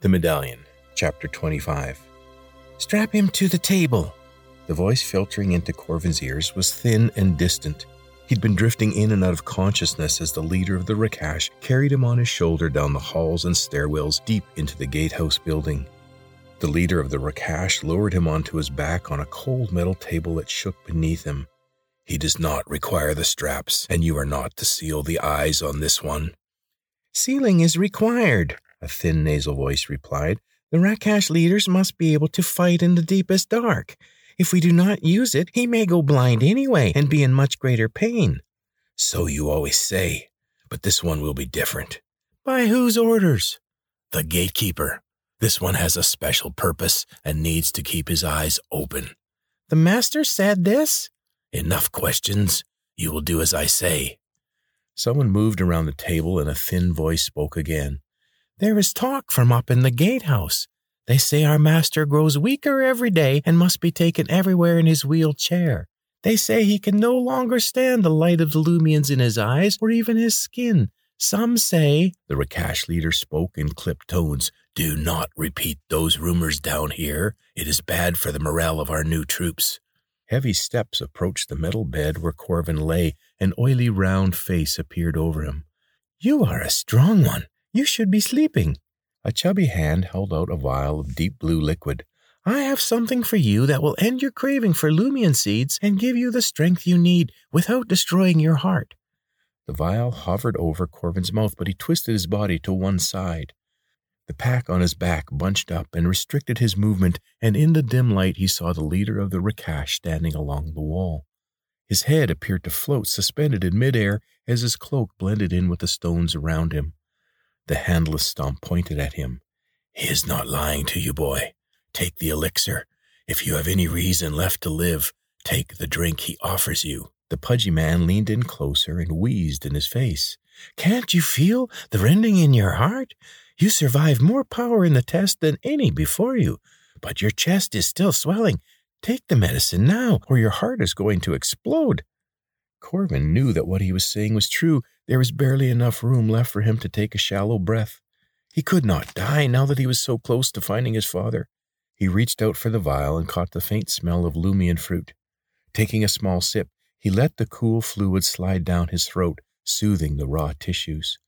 The Medallion, Chapter 25. Strap him to the table. The voice filtering into Corvin's ears was thin and distant. He'd been drifting in and out of consciousness as the leader of the Rakash carried him on his shoulder down the halls and stairwells deep into the gatehouse building. The leader of the Rakash lowered him onto his back on a cold metal table that shook beneath him. He does not require the straps, and you are not to seal the eyes on this one. Sealing is required, a thin nasal voice replied. The Rakash leaders must be able to fight in the deepest dark. If we do not use it, he may go blind anyway and be in much greater pain. So you always say, but this one will be different. By whose orders? The gatekeeper. This one has a special purpose and needs to keep his eyes open. The master said this? Enough questions. You will do as I say. Someone moved around the table and a thin voice spoke again. There is talk from up in the gatehouse. They say our master grows weaker every day and must be taken everywhere in his wheeled chair. They say he can no longer stand the light of the Lumians in his eyes or even his skin. Some say, the Rakash leader spoke in clipped tones, do not repeat those rumors down here. It is bad for the morale of our new troops. Heavy steps approached the metal bed where Corvin lay. An oily round face appeared over him. You are a strong one. You should be sleeping. A chubby hand held out a vial of deep blue liquid. I have something for you that will end your craving for Lumion seeds and give you the strength you need without destroying your heart. The vial hovered over Corvin's mouth, but he twisted his body to one side. The pack on his back bunched up and restricted his movement, and in the dim light he saw the leader of the Rakash standing along the wall. His head appeared to float suspended in midair as his cloak blended in with the stones around him. The handless stump pointed at him. He is not lying to you, boy. Take the elixir. If you have any reason left to live, take the drink he offers you. The pudgy man leaned in closer and wheezed in his face. Can't you feel the rending in your heart? You survived more power in the test than any before you, but your chest is still swelling. Take the medicine now, or your heart is going to explode. Corvin knew that what he was saying was true. There was barely enough room left for him to take a shallow breath. He could not die now that he was so close to finding his father. He reached out for the vial and caught the faint smell of Lumian fruit. Taking a small sip, he let the cool fluid slide down his throat, soothing the raw tissues.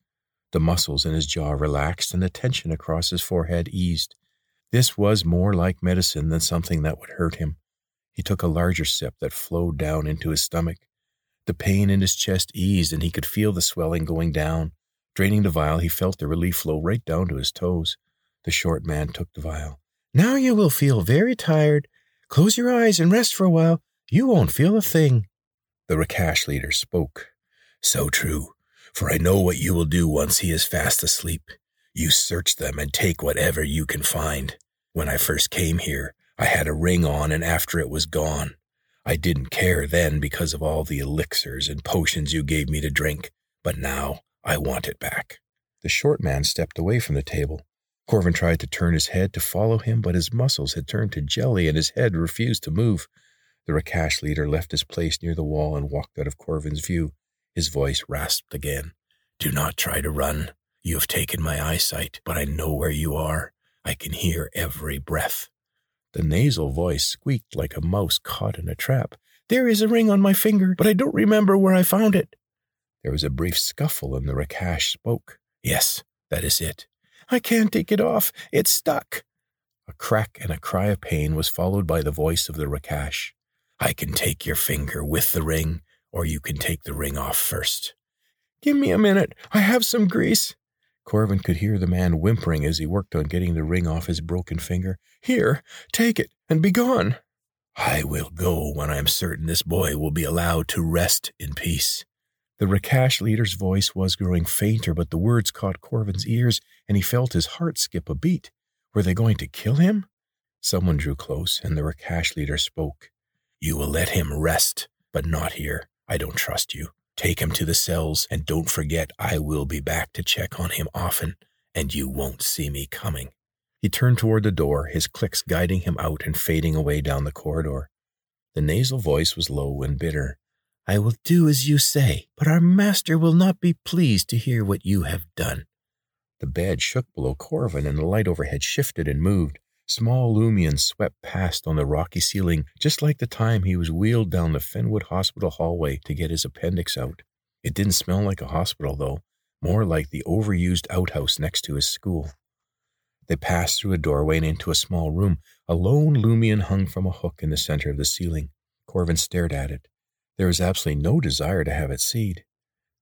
The muscles in his jaw relaxed and the tension across his forehead eased. This was more like medicine than something that would hurt him. He took a larger sip that flowed down into his stomach. The pain in his chest eased and he could feel the swelling going down. Draining the vial, he felt the relief flow right down to his toes. The short man took the vial. Now you will feel very tired. Close your eyes and rest for a while. You won't feel a thing. The Rakash leader spoke. So true for I know what you will do once he is fast asleep. You search them and take whatever you can find. When I first came here, I had a ring on, and after it was gone. I didn't care then because of all the elixirs and potions you gave me to drink, but now I want it back. The short man stepped away from the table. Corvin tried to turn his head to follow him, but his muscles had turned to jelly and his head refused to move. The Rakash leader left his place near the wall and walked out of Corvin's view. His voice rasped again. Do not try to run. You have taken my eyesight, but I know where you are. I can hear every breath. The nasal voice squeaked like a mouse caught in a trap. There is a ring on my finger, but I don't remember where I found it. There was a brief scuffle, and the Rakash spoke. Yes, that is it. I can't take it off. It's stuck. A crack and a cry of pain was followed by the voice of the Rakash. I can take your finger with the ring, or you can take the ring off first. Give me a minute. I have some grease. Corvin could hear the man whimpering as he worked on getting the ring off his broken finger. Here, take it and be gone. I will go when I am certain this boy will be allowed to rest in peace. The Rakash leader's voice was growing fainter, but the words caught Corvin's ears, and he felt his heart skip a beat. Were they going to kill him? Someone drew close, and the Rakash leader spoke. You will let him rest, but not here. I don't trust you. Take him to the cells, and don't forget I will be back to check on him often, and you won't see me coming. He turned toward the door, his clicks guiding him out and fading away down the corridor. The nasal voice was low and bitter. I will do as you say, but our master will not be pleased to hear what you have done. The bed shook below Corvin, and the light overhead shifted and moved. Small Lumions swept past on the rocky ceiling, just like the time he was wheeled down the Fenwood Hospital hallway to get his appendix out. It didn't smell like a hospital, though, more like the overused outhouse next to his school. They passed through a doorway and into a small room. A lone Lumion hung from a hook in the center of the ceiling. Corvin stared at it. There was absolutely no desire to have it seed.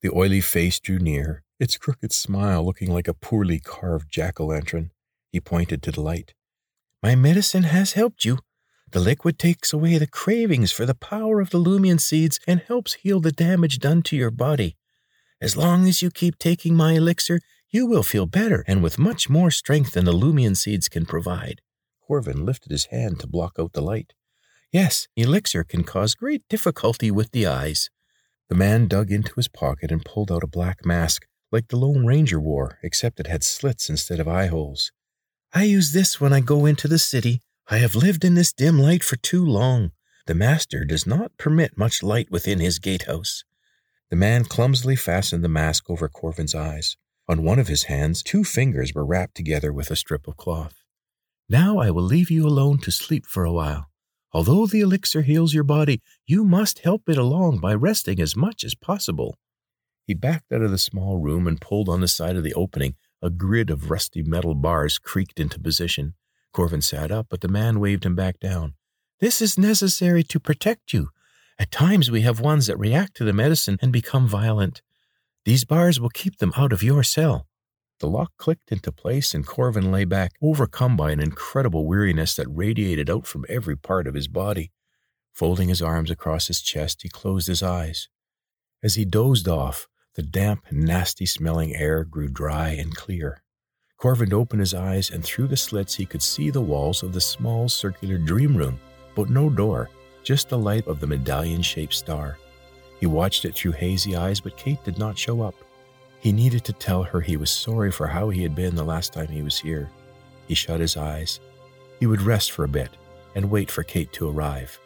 The oily face drew near, its crooked smile looking like a poorly carved jack o' lantern. He pointed to the light. My medicine has helped you. The liquid takes away the cravings for the power of the Lumion seeds and helps heal the damage done to your body. As long as you keep taking my elixir, you will feel better and with much more strength than the Lumion seeds can provide. Corvin lifted his hand to block out the light. Yes, elixir can cause great difficulty with the eyes. The man dug into his pocket and pulled out a black mask, like the Lone Ranger wore, except it had slits instead of eye holes. I use this when I go into the city. I have lived in this dim light for too long. The master does not permit much light within his gatehouse. The man clumsily fastened the mask over Corvin's eyes. On one of his hands, two fingers were wrapped together with a strip of cloth. Now I will leave you alone to sleep for a while. Although the elixir heals your body, you must help it along by resting as much as possible. He backed out of the small room and pulled on the side of the opening. A grid of rusty metal bars creaked into position. Corvin sat up, but the man waved him back down. This is necessary to protect you. At times we have ones that react to the medicine and become violent. These bars will keep them out of your cell. The lock clicked into place, and Corvin lay back, overcome by an incredible weariness that radiated out from every part of his body. Folding his arms across his chest, he closed his eyes. As he dozed off, the damp, nasty smelling air grew dry and clear. Corvin opened his eyes, and through the slits he could see the walls of the small circular dream room, but no door, just the light of the medallion shaped star. He watched it through hazy eyes, but Kate did not show up. He needed to tell her he was sorry for how he had been the last time he was here. He shut his eyes. He would rest for a bit and wait for Kate to arrive.